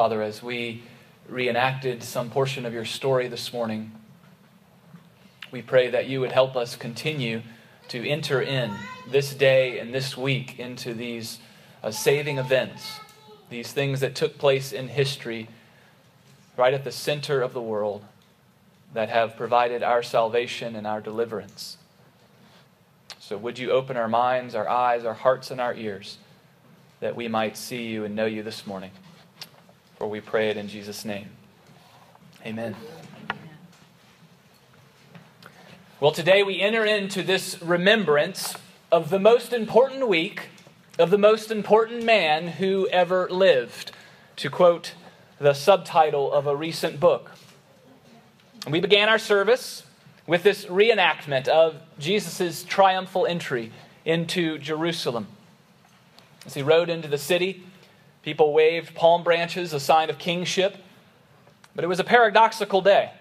Father, as we reenacted some portion of your story this morning, we pray that you would help us continue to enter in this day and this week into these uh, saving events, these things that took place in history right at the center of the world that have provided our salvation and our deliverance. So, would you open our minds, our eyes, our hearts, and our ears that we might see you and know you this morning? For we pray it in Jesus' name. Amen. Well, today we enter into this remembrance of the most important week of the most important man who ever lived, to quote the subtitle of a recent book. We began our service with this reenactment of Jesus' triumphal entry into Jerusalem. As he rode into the city, people waved palm branches, a sign of kingship. But it was a paradoxical day.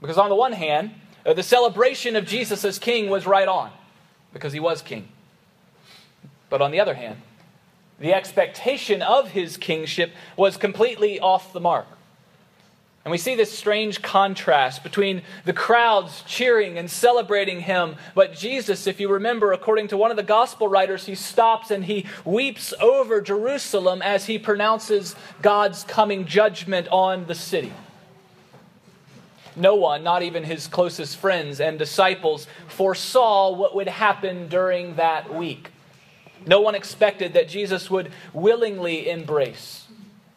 Because on the one hand, uh, the celebration of Jesus as king was right on, because he was king. But on the other hand, the expectation of his kingship was completely off the mark. And we see this strange contrast between the crowds cheering and celebrating him. But Jesus, if you remember, according to one of the gospel writers, he stops and he weeps over Jerusalem as he pronounces God's coming judgment on the city. No one, not even his closest friends and disciples, foresaw what would happen during that week. No one expected that Jesus would willingly embrace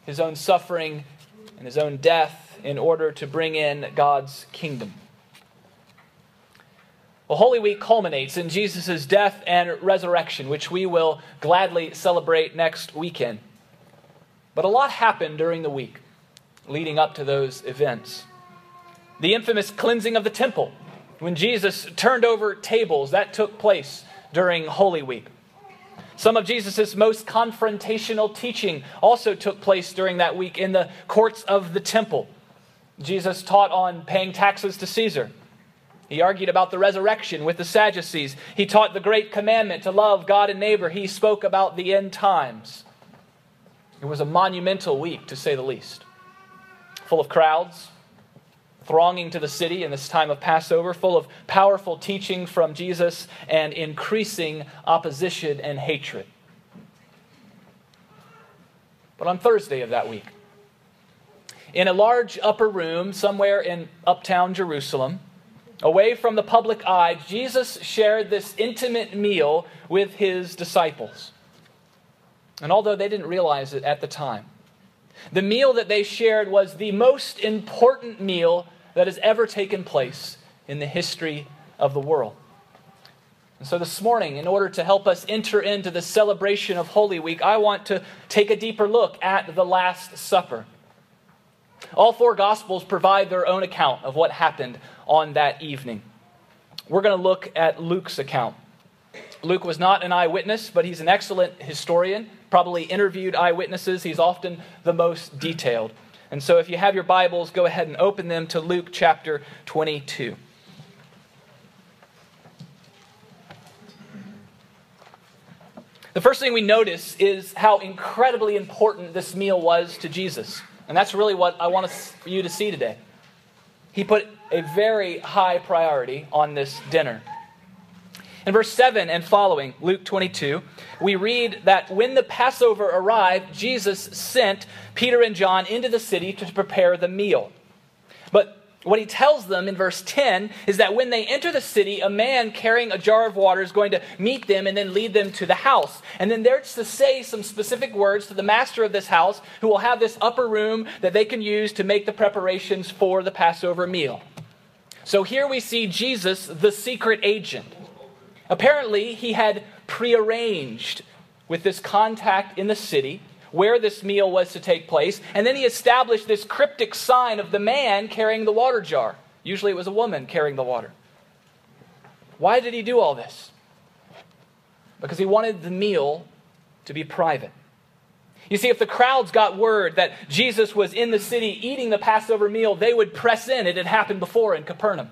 his own suffering and his own death in order to bring in God's kingdom. Well, Holy Week culminates in Jesus' death and resurrection, which we will gladly celebrate next weekend. But a lot happened during the week leading up to those events. The infamous cleansing of the temple, when Jesus turned over tables, that took place during Holy Week. Some of Jesus' most confrontational teaching also took place during that week in the courts of the temple. Jesus taught on paying taxes to Caesar. He argued about the resurrection with the Sadducees. He taught the great commandment to love God and neighbor. He spoke about the end times. It was a monumental week, to say the least, full of crowds thronging to the city in this time of Passover, full of powerful teaching from Jesus and increasing opposition and hatred. But on Thursday of that week, in a large upper room somewhere in uptown Jerusalem, away from the public eye, Jesus shared this intimate meal with his disciples. And although they didn't realize it at the time, the meal that they shared was the most important meal that has ever taken place in the history of the world. And so this morning, in order to help us enter into the celebration of Holy Week, I want to take a deeper look at the Last Supper. All four Gospels provide their own account of what happened on that evening. We're going to look at Luke's account. Luke was not an eyewitness, but he's an excellent historian, probably interviewed eyewitnesses. He's often the most detailed. And so if you have your Bibles, go ahead and open them to Luke chapter 22. The first thing we notice is how incredibly important this meal was to Jesus. And that's really what I want you to see today. He put a very high priority on this dinner. In verse 7 and following, Luke 22, we read that when the Passover arrived, Jesus sent Peter and John into the city to prepare the meal. What he tells them in verse 10 is that when they enter the city, a man carrying a jar of water is going to meet them and then lead them to the house. And then they're to say some specific words to the master of this house, who will have this upper room that they can use to make the preparations for the Passover meal. So here we see Jesus, the secret agent. Apparently, he had prearranged with this contact in the city where this meal was to take place, and then he established this cryptic sign of the man carrying the water jar. Usually it was a woman carrying the water. Why did he do all this? Because he wanted the meal to be private. You see, if the crowds got word that Jesus was in the city eating the Passover meal, they would press in. It had happened before in Capernaum.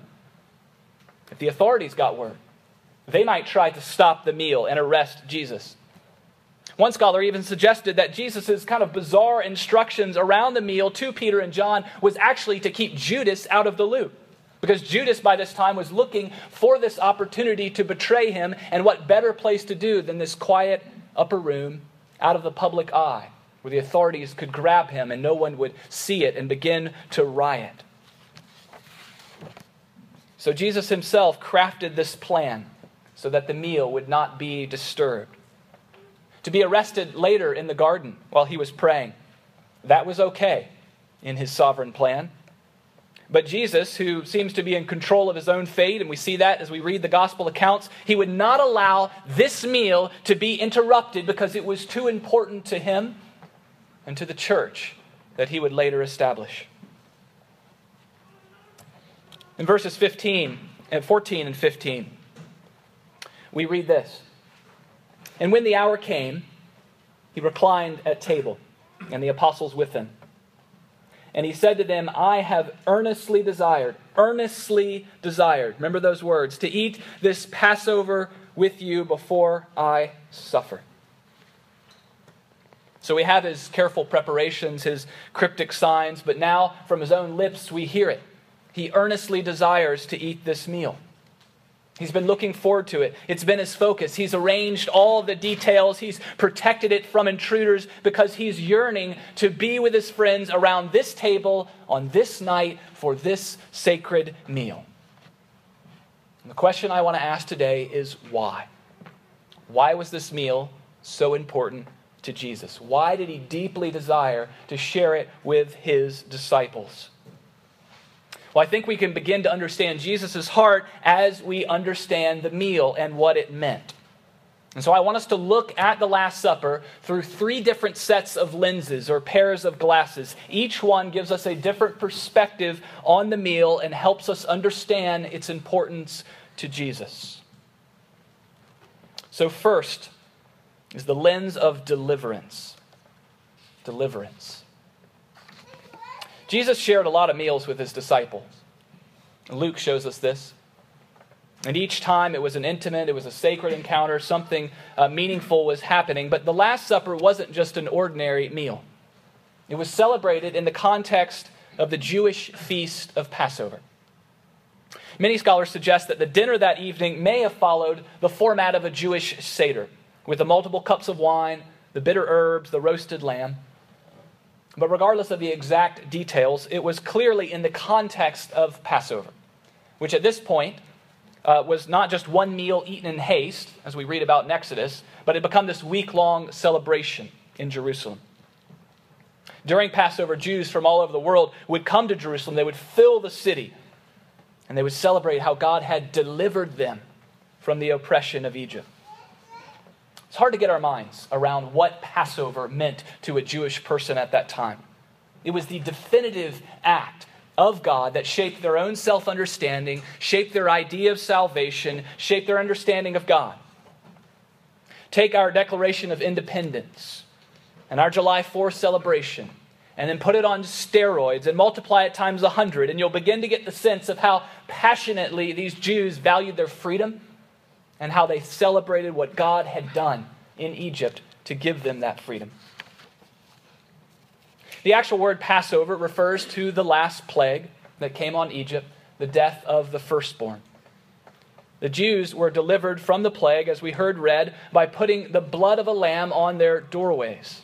If the authorities got word, they might try to stop the meal and arrest Jesus. One scholar even suggested that Jesus' kind of bizarre instructions around the meal to Peter and John was actually to keep Judas out of the loop. Because Judas, by this time, was looking for this opportunity to betray him, and what better place to do than this quiet upper room out of the public eye, where the authorities could grab him and no one would see it and begin to riot. So Jesus himself crafted this plan so that the meal would not be disturbed. To be arrested later in the garden while he was praying, that was okay in his sovereign plan. But Jesus, who seems to be in control of his own fate, and we see that as we read the gospel accounts, he would not allow this meal to be interrupted because it was too important to him and to the church that he would later establish. In verses 15 and 14 and 15, we read this. And when the hour came, he reclined at table, and the apostles with him. And he said to them, I have earnestly desired, earnestly desired, remember those words, to eat this Passover with you before I suffer. So we have his careful preparations, his cryptic signs, but now from his own lips we hear it. He earnestly desires to eat this meal. He's been looking forward to it. It's been his focus. He's arranged all the details. He's protected it from intruders because he's yearning to be with his friends around this table on this night for this sacred meal. And the question I want to ask today is why? Why was this meal so important to Jesus? Why did he deeply desire to share it with his disciples? Well, I think we can begin to understand Jesus' heart as we understand the meal and what it meant. And so I want us to look at the Last Supper through three different sets of lenses or pairs of glasses. Each one gives us a different perspective on the meal and helps us understand its importance to Jesus. So, first is the lens of deliverance. Deliverance. Jesus shared a lot of meals with his disciples. Luke shows us this. And each time it was an intimate, it was a sacred encounter, something uh, meaningful was happening. But the Last Supper wasn't just an ordinary meal, it was celebrated in the context of the Jewish feast of Passover. Many scholars suggest that the dinner that evening may have followed the format of a Jewish Seder, with the multiple cups of wine, the bitter herbs, the roasted lamb. But regardless of the exact details, it was clearly in the context of Passover, which at this point uh, was not just one meal eaten in haste, as we read about in Exodus, but it had become this week long celebration in Jerusalem. During Passover, Jews from all over the world would come to Jerusalem. They would fill the city, and they would celebrate how God had delivered them from the oppression of Egypt. It's hard to get our minds around what Passover meant to a Jewish person at that time. It was the definitive act of God that shaped their own self understanding, shaped their idea of salvation, shaped their understanding of God. Take our Declaration of Independence and our July 4th celebration and then put it on steroids and multiply it times 100, and you'll begin to get the sense of how passionately these Jews valued their freedom and how they celebrated what God had done in Egypt to give them that freedom. The actual word Passover refers to the last plague that came on Egypt, the death of the firstborn. The Jews were delivered from the plague, as we heard read, by putting the blood of a lamb on their doorways.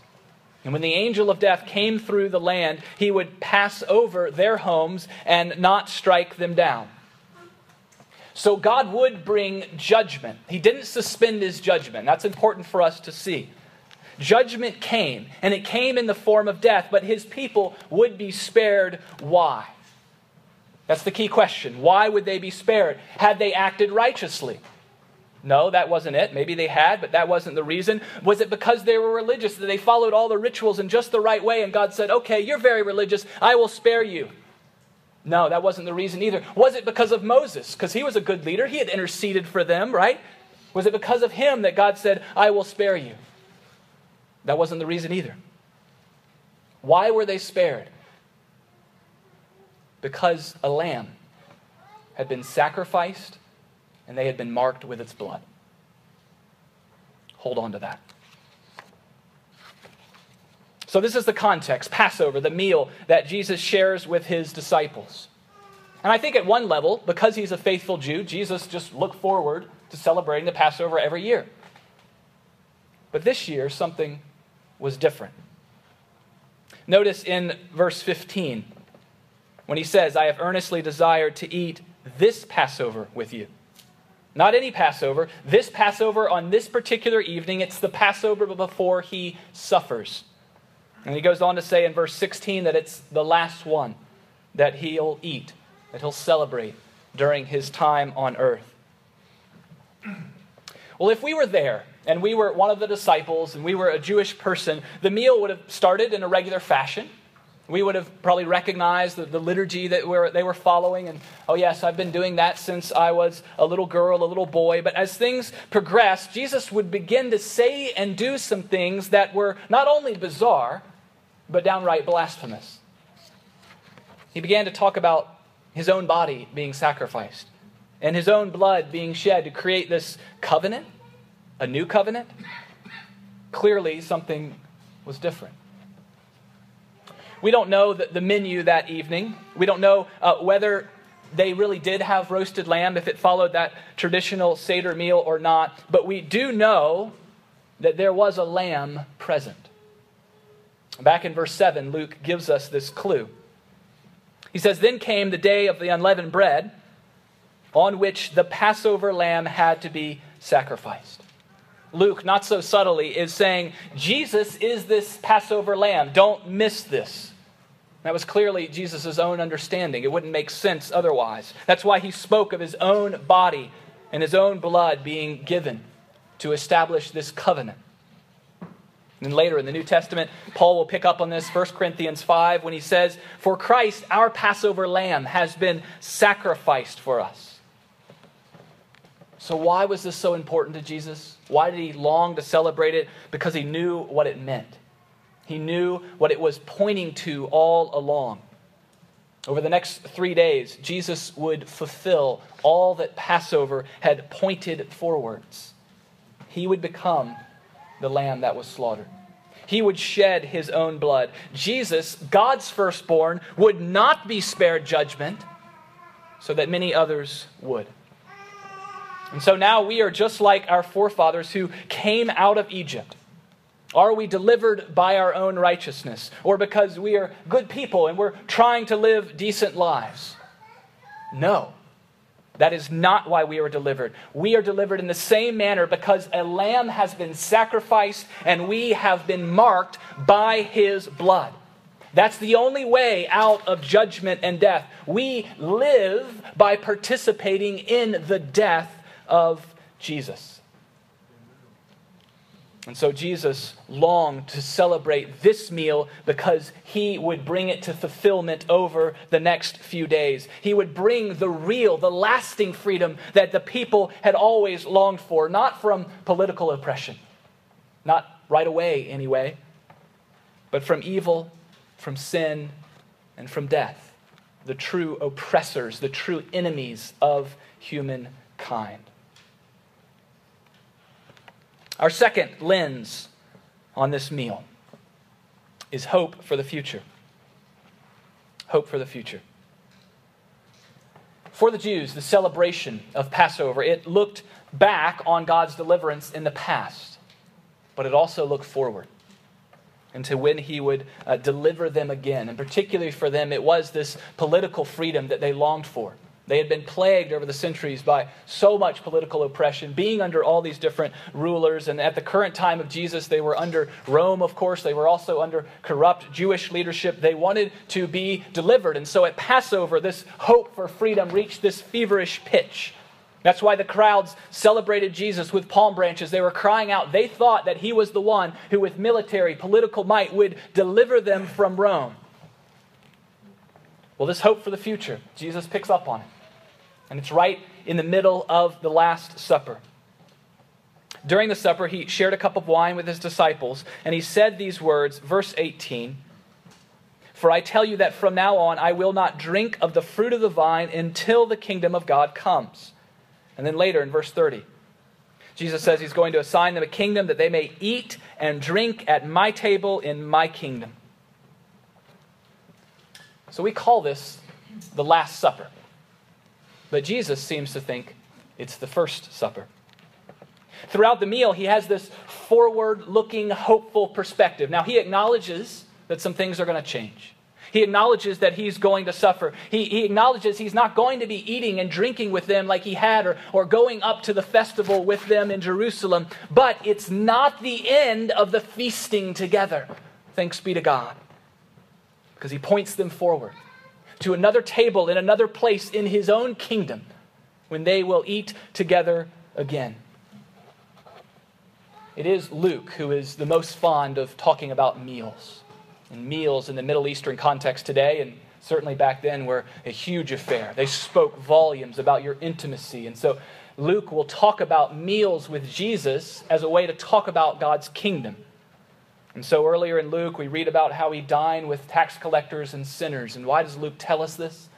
And when the angel of death came through the land, he would pass over their homes and not strike them down. So God would bring judgment. He didn't suspend his judgment. That's important for us to see. Judgment came, and it came in the form of death, but his people would be spared. Why? That's the key question. Why would they be spared? Had they acted righteously? No, that wasn't it. Maybe they had, but that wasn't the reason. Was it because they were religious, that they followed all the rituals in just the right way, and God said, Okay, you're very religious. I will spare you? No, that wasn't the reason either. Was it because of Moses? Because he was a good leader. He had interceded for them, right? Was it because of him that God said, I will spare you? That wasn't the reason either. Why were they spared? Because a lamb had been sacrificed and they had been marked with its blood. Hold on to that. So, this is the context Passover, the meal that Jesus shares with his disciples. And I think at one level, because he's a faithful Jew, Jesus just looked forward to celebrating the Passover every year. But this year, something was different. Notice in verse 15 when he says, I have earnestly desired to eat this Passover with you. Not any Passover, this Passover on this particular evening. It's the Passover before he suffers. And he goes on to say in verse 16 that it's the last one that he'll eat, that he'll celebrate during his time on earth. Well, if we were there and we were one of the disciples and we were a Jewish person, the meal would have started in a regular fashion. We would have probably recognized the, the liturgy that we're, they were following, and oh, yes, I've been doing that since I was a little girl, a little boy. But as things progressed, Jesus would begin to say and do some things that were not only bizarre, but downright blasphemous. He began to talk about his own body being sacrificed and his own blood being shed to create this covenant, a new covenant. Clearly, something was different. We don't know the, the menu that evening. We don't know uh, whether they really did have roasted lamb, if it followed that traditional Seder meal or not. But we do know that there was a lamb present. Back in verse 7, Luke gives us this clue. He says, Then came the day of the unleavened bread, on which the Passover lamb had to be sacrificed. Luke, not so subtly, is saying, Jesus is this Passover lamb. Don't miss this. That was clearly Jesus' own understanding. It wouldn't make sense otherwise. That's why he spoke of his own body and his own blood being given to establish this covenant. And later in the New Testament, Paul will pick up on this, 1 Corinthians 5, when he says, For Christ, our Passover lamb, has been sacrificed for us. So, why was this so important to Jesus? Why did he long to celebrate it? Because he knew what it meant. He knew what it was pointing to all along. Over the next three days, Jesus would fulfill all that Passover had pointed forwards. He would become the lamb that was slaughtered. He would shed his own blood. Jesus, God's firstborn, would not be spared judgment so that many others would. And so now we are just like our forefathers who came out of Egypt. Are we delivered by our own righteousness or because we are good people and we're trying to live decent lives? No. That is not why we are delivered. We are delivered in the same manner because a lamb has been sacrificed and we have been marked by his blood. That's the only way out of judgment and death. We live by participating in the death of Jesus. And so Jesus longed to celebrate this meal because he would bring it to fulfillment over the next few days. He would bring the real, the lasting freedom that the people had always longed for, not from political oppression, not right away anyway, but from evil, from sin, and from death. The true oppressors, the true enemies of humankind. Our second lens on this meal is hope for the future. Hope for the future. For the Jews, the celebration of Passover, it looked back on God's deliverance in the past, but it also looked forward into when he would uh, deliver them again. And particularly for them, it was this political freedom that they longed for. They had been plagued over the centuries by so much political oppression, being under all these different rulers. And at the current time of Jesus, they were under Rome, of course. They were also under corrupt Jewish leadership. They wanted to be delivered. And so at Passover, this hope for freedom reached this feverish pitch. That's why the crowds celebrated Jesus with palm branches. They were crying out. They thought that he was the one who, with military, political might, would deliver them from Rome. Well, this hope for the future, Jesus picks up on it. And it's right in the middle of the Last Supper. During the supper, he shared a cup of wine with his disciples, and he said these words, verse 18 For I tell you that from now on I will not drink of the fruit of the vine until the kingdom of God comes. And then later in verse 30, Jesus says he's going to assign them a kingdom that they may eat and drink at my table in my kingdom. So we call this the Last Supper. But Jesus seems to think it's the First Supper. Throughout the meal, he has this forward looking, hopeful perspective. Now, he acknowledges that some things are going to change. He acknowledges that he's going to suffer. He, he acknowledges he's not going to be eating and drinking with them like he had or, or going up to the festival with them in Jerusalem. But it's not the end of the feasting together. Thanks be to God. Because he points them forward to another table in another place in his own kingdom when they will eat together again. It is Luke who is the most fond of talking about meals. And meals in the Middle Eastern context today, and certainly back then, were a huge affair. They spoke volumes about your intimacy. And so Luke will talk about meals with Jesus as a way to talk about God's kingdom. And so earlier in Luke, we read about how he dined with tax collectors and sinners. And why does Luke tell us this?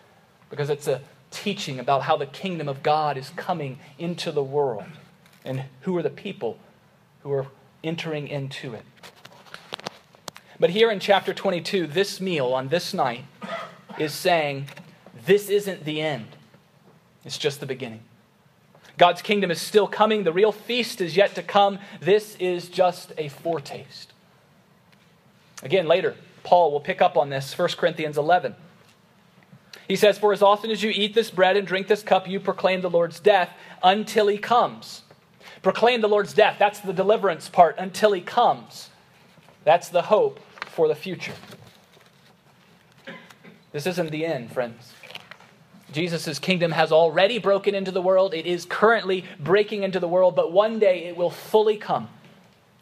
Because it's a teaching about how the kingdom of God is coming into the world and who are the people who are entering into it. But here in chapter 22, this meal on this night is saying, This isn't the end, it's just the beginning. God's kingdom is still coming. The real feast is yet to come. This is just a foretaste. Again, later, Paul will pick up on this, 1 Corinthians 11. He says, For as often as you eat this bread and drink this cup, you proclaim the Lord's death until he comes. Proclaim the Lord's death. That's the deliverance part until he comes. That's the hope for the future. This isn't the end, friends. Jesus' kingdom has already broken into the world. It is currently breaking into the world, but one day it will fully come.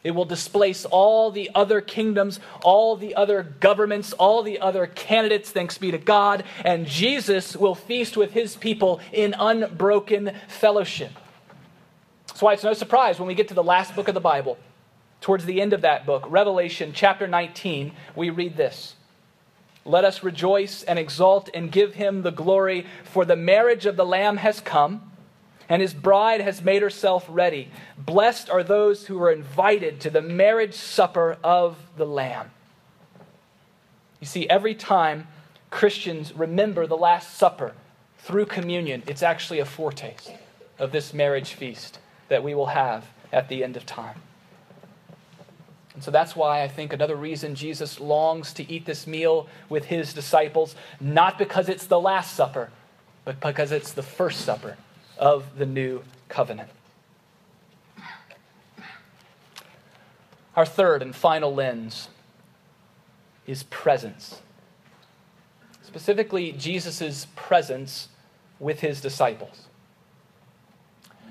It will displace all the other kingdoms, all the other governments, all the other candidates, thanks be to God, and Jesus will feast with his people in unbroken fellowship. That's why it's no surprise when we get to the last book of the Bible, towards the end of that book, Revelation chapter 19, we read this. Let us rejoice and exult and give him the glory, for the marriage of the Lamb has come, and his bride has made herself ready. Blessed are those who are invited to the marriage supper of the Lamb. You see, every time Christians remember the Last Supper through communion, it's actually a foretaste of this marriage feast that we will have at the end of time. And so that's why I think another reason Jesus longs to eat this meal with his disciples, not because it's the Last Supper, but because it's the first supper of the new covenant. Our third and final lens is presence. Specifically, Jesus' presence with his disciples.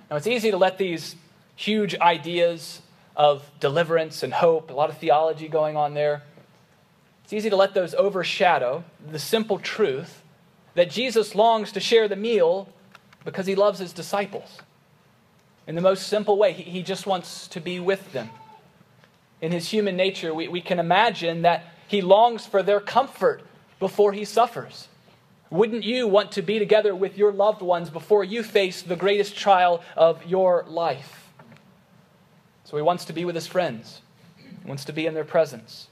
Now, it's easy to let these huge ideas of deliverance and hope, a lot of theology going on there, it's easy to let those overshadow the simple truth that Jesus longs to share the meal because he loves his disciples. In the most simple way, he, he just wants to be with them. In his human nature, we, we can imagine that he longs for their comfort before he suffers. Wouldn't you want to be together with your loved ones before you face the greatest trial of your life? So he wants to be with his friends, he wants to be in their presence.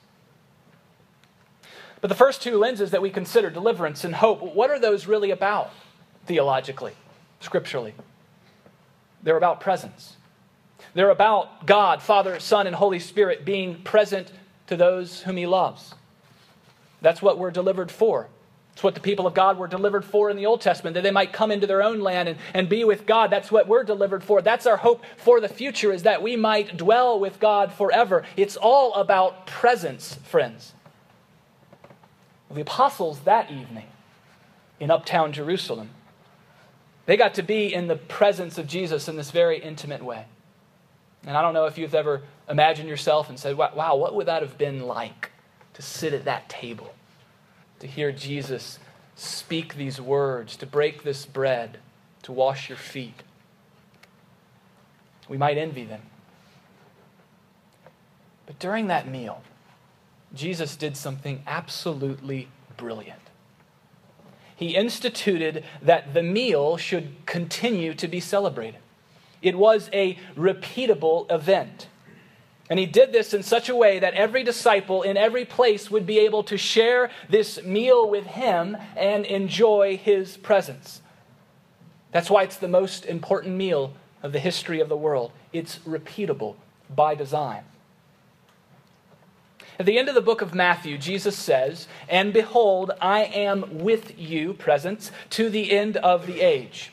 But the first two lenses that we consider, deliverance and hope, what are those really about theologically, scripturally? They're about presence. They're about God, Father, Son, and Holy Spirit being present to those whom He loves. That's what we're delivered for. It's what the people of God were delivered for in the Old Testament, that they might come into their own land and, and be with God. That's what we're delivered for. That's our hope for the future, is that we might dwell with God forever. It's all about presence, friends. The apostles that evening in uptown Jerusalem, they got to be in the presence of Jesus in this very intimate way. And I don't know if you've ever imagined yourself and said, wow, what would that have been like to sit at that table? to hear Jesus speak these words, to break this bread, to wash your feet. We might envy them. But during that meal, Jesus did something absolutely brilliant. He instituted that the meal should continue to be celebrated. It was a repeatable event. And he did this in such a way that every disciple in every place would be able to share this meal with him and enjoy his presence. That's why it's the most important meal of the history of the world. It's repeatable by design. At the end of the book of Matthew, Jesus says, And behold, I am with you, presence, to the end of the age.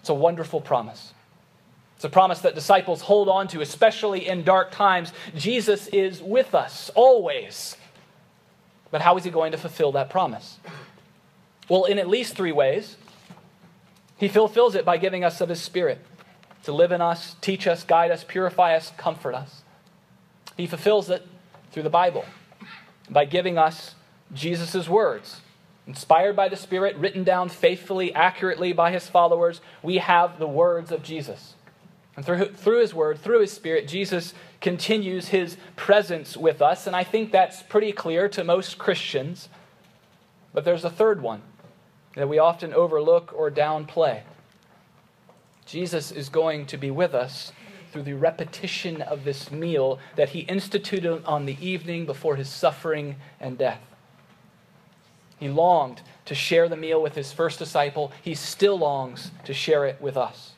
It's a wonderful promise. It's a promise that disciples hold on to, especially in dark times. Jesus is with us always. But how is he going to fulfill that promise? Well, in at least three ways. He fulfills it by giving us of his Spirit to live in us, teach us, guide us, purify us, comfort us. He fulfills it through the Bible by giving us Jesus' words. Inspired by the Spirit, written down faithfully, accurately by his followers, we have the words of Jesus. And through, through his word, through his Spirit, Jesus continues his presence with us. And I think that's pretty clear to most Christians. But there's a third one that we often overlook or downplay. Jesus is going to be with us through the repetition of this meal that he instituted on the evening before his suffering and death. He longed to share the meal with his first disciple. He still longs to share it with us.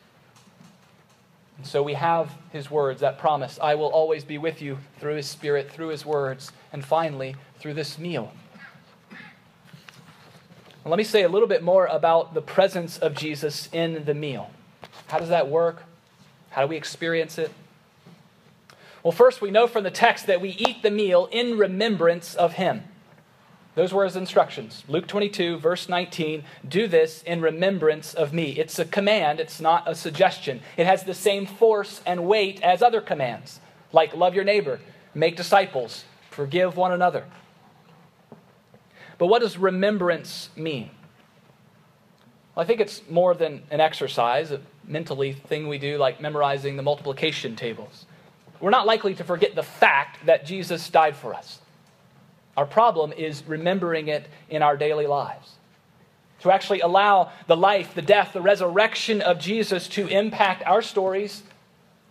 And so we have his words, that promise I will always be with you through his spirit, through his words, and finally, through this meal. Let me say a little bit more about the presence of Jesus in the meal. How does that work? How do we experience it? Well, first, we know from the text that we eat the meal in remembrance of him. Those were his instructions. Luke 22, verse 19 do this in remembrance of me. It's a command, it's not a suggestion. It has the same force and weight as other commands, like love your neighbor, make disciples, forgive one another. But what does remembrance mean? Well, I think it's more than an exercise, mentally thing we do, like memorizing the multiplication tables. We're not likely to forget the fact that Jesus died for us. Our problem is remembering it in our daily lives. To actually allow the life, the death, the resurrection of Jesus to impact our stories,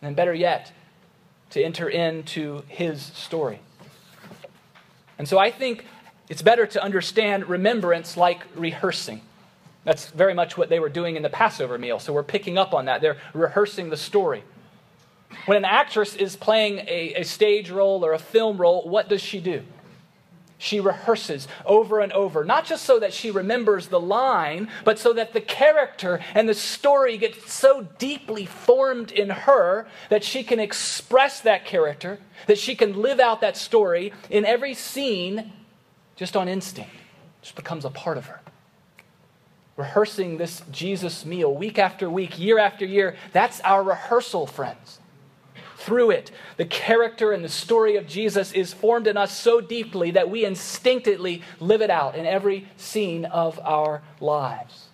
and better yet, to enter into his story. And so I think it's better to understand remembrance like rehearsing. That's very much what they were doing in the Passover meal. So we're picking up on that. They're rehearsing the story. When an actress is playing a, a, stage role or a film role, what does she do? She rehearses over and over, not just so that she remembers the line, but so that the character and the story get so deeply formed in her that she can express that character, that she can live out that story in every scene just on instinct. It just becomes a part of her rehearsing this Jesus meal week after week, year after year. That's our rehearsal, friends. Through it, the character and the story of Jesus is formed in us so deeply that we instinctively live it out in every scene of our lives.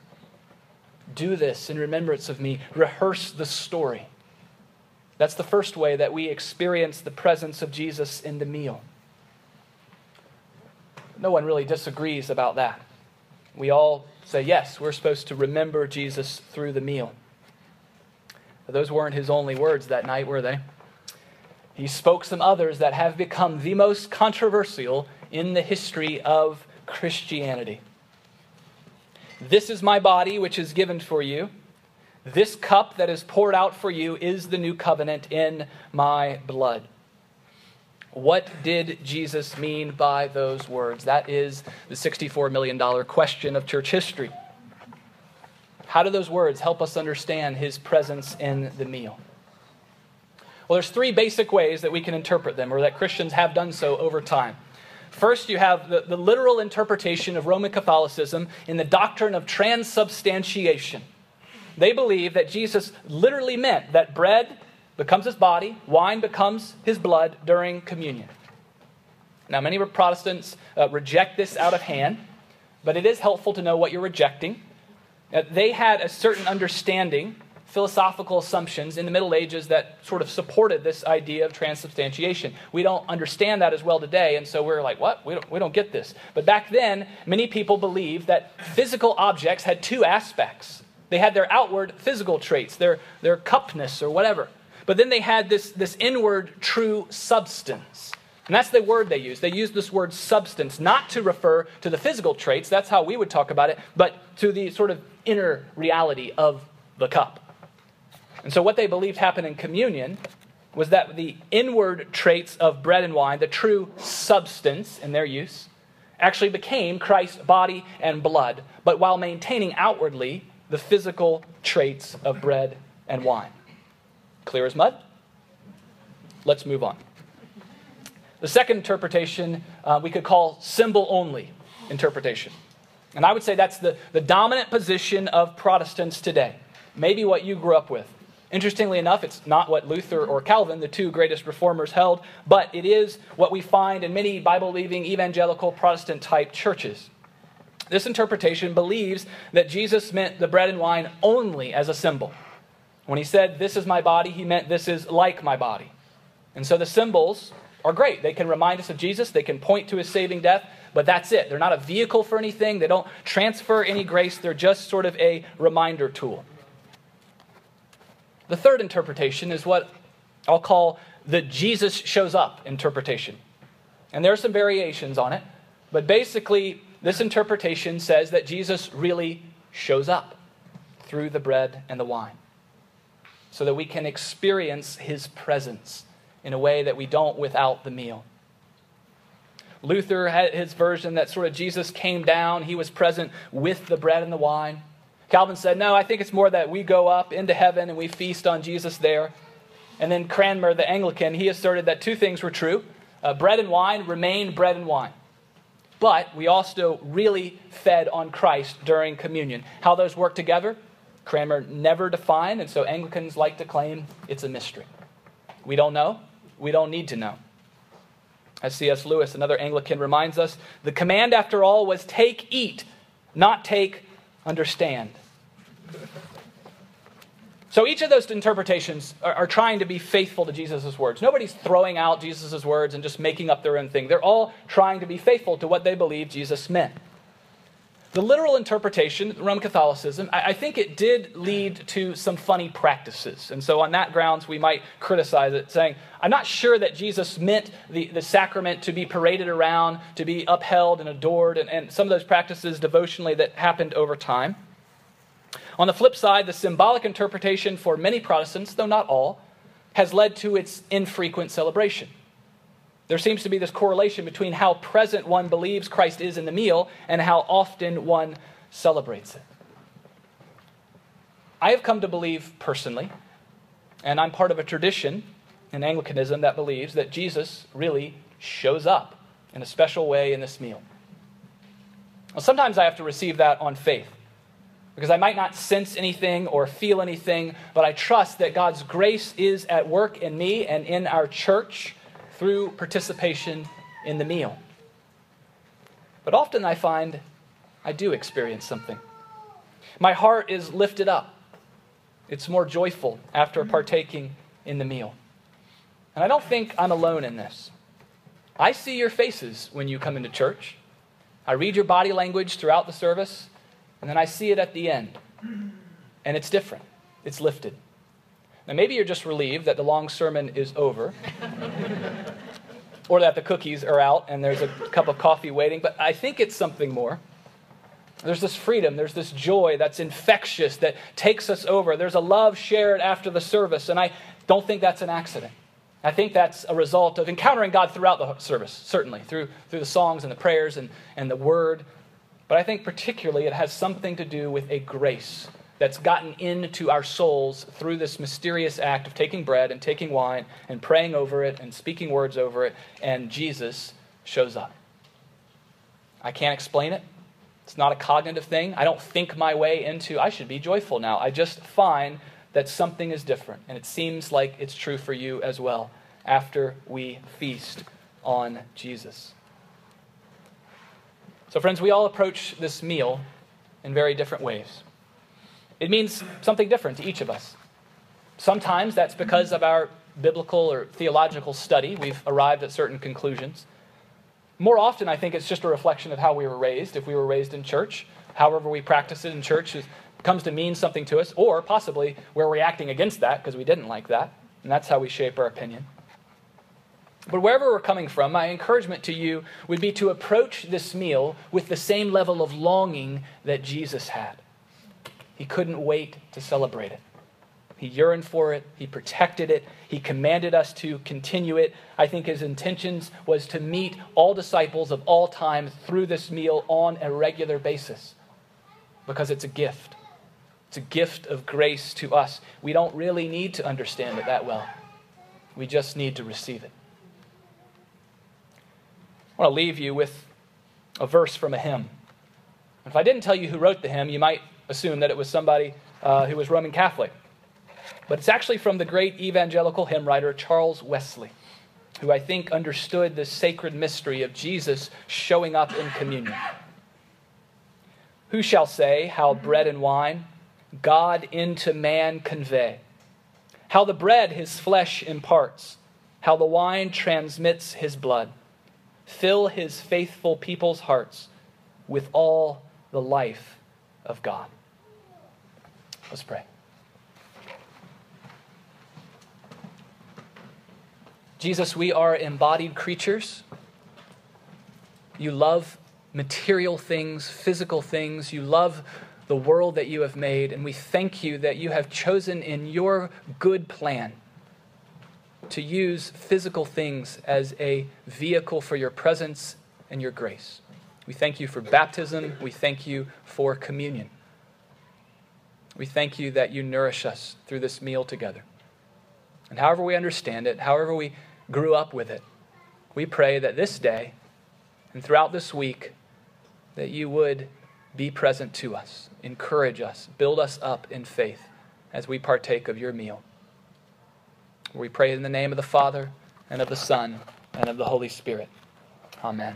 Do this in remembrance of me. Rehearse the story. That's the first way that we experience the presence of Jesus in the meal. No one really disagrees about that. We all say, yes, we're supposed to remember Jesus through the meal. But those weren't his only words that night, were they? He spoke some others that have become the most controversial in the history of Christianity. This is my body, which is given for you. This cup that is poured out for you is the new covenant in my blood. What did Jesus mean by those words? That is the $64 million question of church history. How do those words help us understand his presence in the meal? Well, there's three basic ways that we can interpret them, or that Christians have done so over time. First, you have the, the literal interpretation of Roman Catholicism in the doctrine of transubstantiation. They believe that Jesus literally meant that bread becomes his body, wine becomes his blood during communion. Now, many Protestants uh, reject this out of hand, but it is helpful to know what you're rejecting. Uh, they had a certain understanding, philosophical assumptions in the Middle Ages that sort of supported this idea of transubstantiation. We don't understand that as well today, and so we're like, what? We don't, we don't get this. But back then, many people believed that physical objects had two aspects They had their outward physical traits, their, their cupness or whatever. But then they had this, this inward true substance. And that's the word they use. They use this word substance, not to refer to the physical traits, that's how we would talk about it, but to the sort of inner reality of the cup. And so, what they believed happened in communion was that the inward traits of bread and wine, the true substance in their use, actually became Christ's body and blood, but while maintaining outwardly the physical traits of bread and wine. Clear as mud? Let's move on. The second interpretation uh, we could call symbol only interpretation. And I would say that's the, the dominant position of Protestants today. Maybe what you grew up with. Interestingly enough, it's not what Luther or Calvin, the two greatest reformers, held, but it is what we find in many Bible believing evangelical Protestant type churches. This interpretation believes that Jesus meant the bread and wine only as a symbol. When he said, This is my body, he meant this is like my body. And so the symbols are great. They can remind us of Jesus, they can point to his saving death, but that's it. They're not a vehicle for anything, they don't transfer any grace, they're just sort of a reminder tool. The third interpretation is what I'll call the Jesus shows up interpretation. And there are some variations on it, but basically, this interpretation says that Jesus really shows up through the bread and the wine so that we can experience his presence in a way that we don't without the meal. Luther had his version that sort of Jesus came down, he was present with the bread and the wine. Calvin said, No, I think it's more that we go up into heaven and we feast on Jesus there. And then Cranmer, the Anglican, he asserted that two things were true uh, bread and wine remained bread and wine. But we also really fed on Christ during communion. How those work together, Cranmer never defined, and so Anglicans like to claim it's a mystery. We don't know. We don't need to know. As C.S. Lewis, another Anglican, reminds us, the command, after all, was take, eat, not take, understand. So each of those interpretations are, are trying to be faithful to Jesus' words. Nobody's throwing out Jesus' words and just making up their own thing. They're all trying to be faithful to what they believe Jesus meant. The literal interpretation, Roman Catholicism, I, I think it did lead to some funny practices. And so, on that grounds, we might criticize it, saying, I'm not sure that Jesus meant the, the sacrament to be paraded around, to be upheld and adored, and, and some of those practices devotionally that happened over time. On the flip side, the symbolic interpretation for many Protestants, though not all, has led to its infrequent celebration. There seems to be this correlation between how present one believes Christ is in the meal and how often one celebrates it. I have come to believe personally, and I'm part of a tradition in Anglicanism that believes that Jesus really shows up in a special way in this meal. Well, sometimes I have to receive that on faith because I might not sense anything or feel anything, but I trust that God's grace is at work in me and in our church through participation in the meal. But often I find I do experience something. My heart is lifted up, it's more joyful after partaking in the meal. And I don't think I'm alone in this. I see your faces when you come into church. I read your body language throughout the service, and then I see it at the end. And it's different, it's lifted. Now, maybe you're just relieved that the long sermon is over, or that the cookies are out and there's a cup of coffee waiting, but I think it's something more. There's this freedom, there's this joy that's infectious that takes us over. There's a love shared after the service, and I don't think that's an accident. I think that's a result of encountering God throughout the service, certainly, through, through the songs and the prayers and, and the word. But I think particularly it has something to do with a grace that's gotten into our souls through this mysterious act of taking bread and taking wine and praying over it and speaking words over it, and Jesus shows up. I can't explain it. It's not a cognitive thing. I don't think my way into, I should be joyful now. I just find that something is different, and it seems like it's true for you as well after we feast on Jesus. So, friends, we all approach this meal in very different ways. It means something different to each of us. Sometimes that's because of our biblical or theological study. We've arrived at certain conclusions. More often, I think it's just a reflection of how we were raised. If we were raised in church, however we practice it in church comes to mean something to us, or possibly we're reacting against that because we didn't like that, and that's how we shape our opinion. But wherever we're coming from, my encouragement to you would be to approach this meal with the same level of longing that Jesus had. He couldn't wait to celebrate it. He yearned for it, he protected it, he commanded us to continue it. I think his intentions was to meet all disciples of all time through this meal on a regular basis because it's a gift. It's a gift of grace to us. We don't really need to understand it that well. We just need to receive it. I want to leave you with a verse from a hymn. If I didn't tell you who wrote the hymn, you might assume that it was somebody uh, who was Roman Catholic. But it's actually from the great evangelical hymn writer Charles Wesley, who I think understood the sacred mystery of Jesus showing up in communion. Who shall say how bread and wine God into man convey? How the bread his flesh imparts, how the wine transmits his blood. Fill his faithful people's hearts with all the life of God. Let's pray. Jesus, we are embodied creatures. You love material things, physical things. You love the world that you have made, and we thank you that you have chosen in your good plan to use physical things as a vehicle for your presence and your grace. We thank you for baptism. We thank you for communion. We thank you that you nourish us through this meal together. And however we understand it, however we grew up with it, we pray that this day and throughout this week, that you would be present to us, encourage us, build us up in faith as we partake of your meal. We pray in the name of the Father, and of the Son, and of the Holy Spirit. Amen.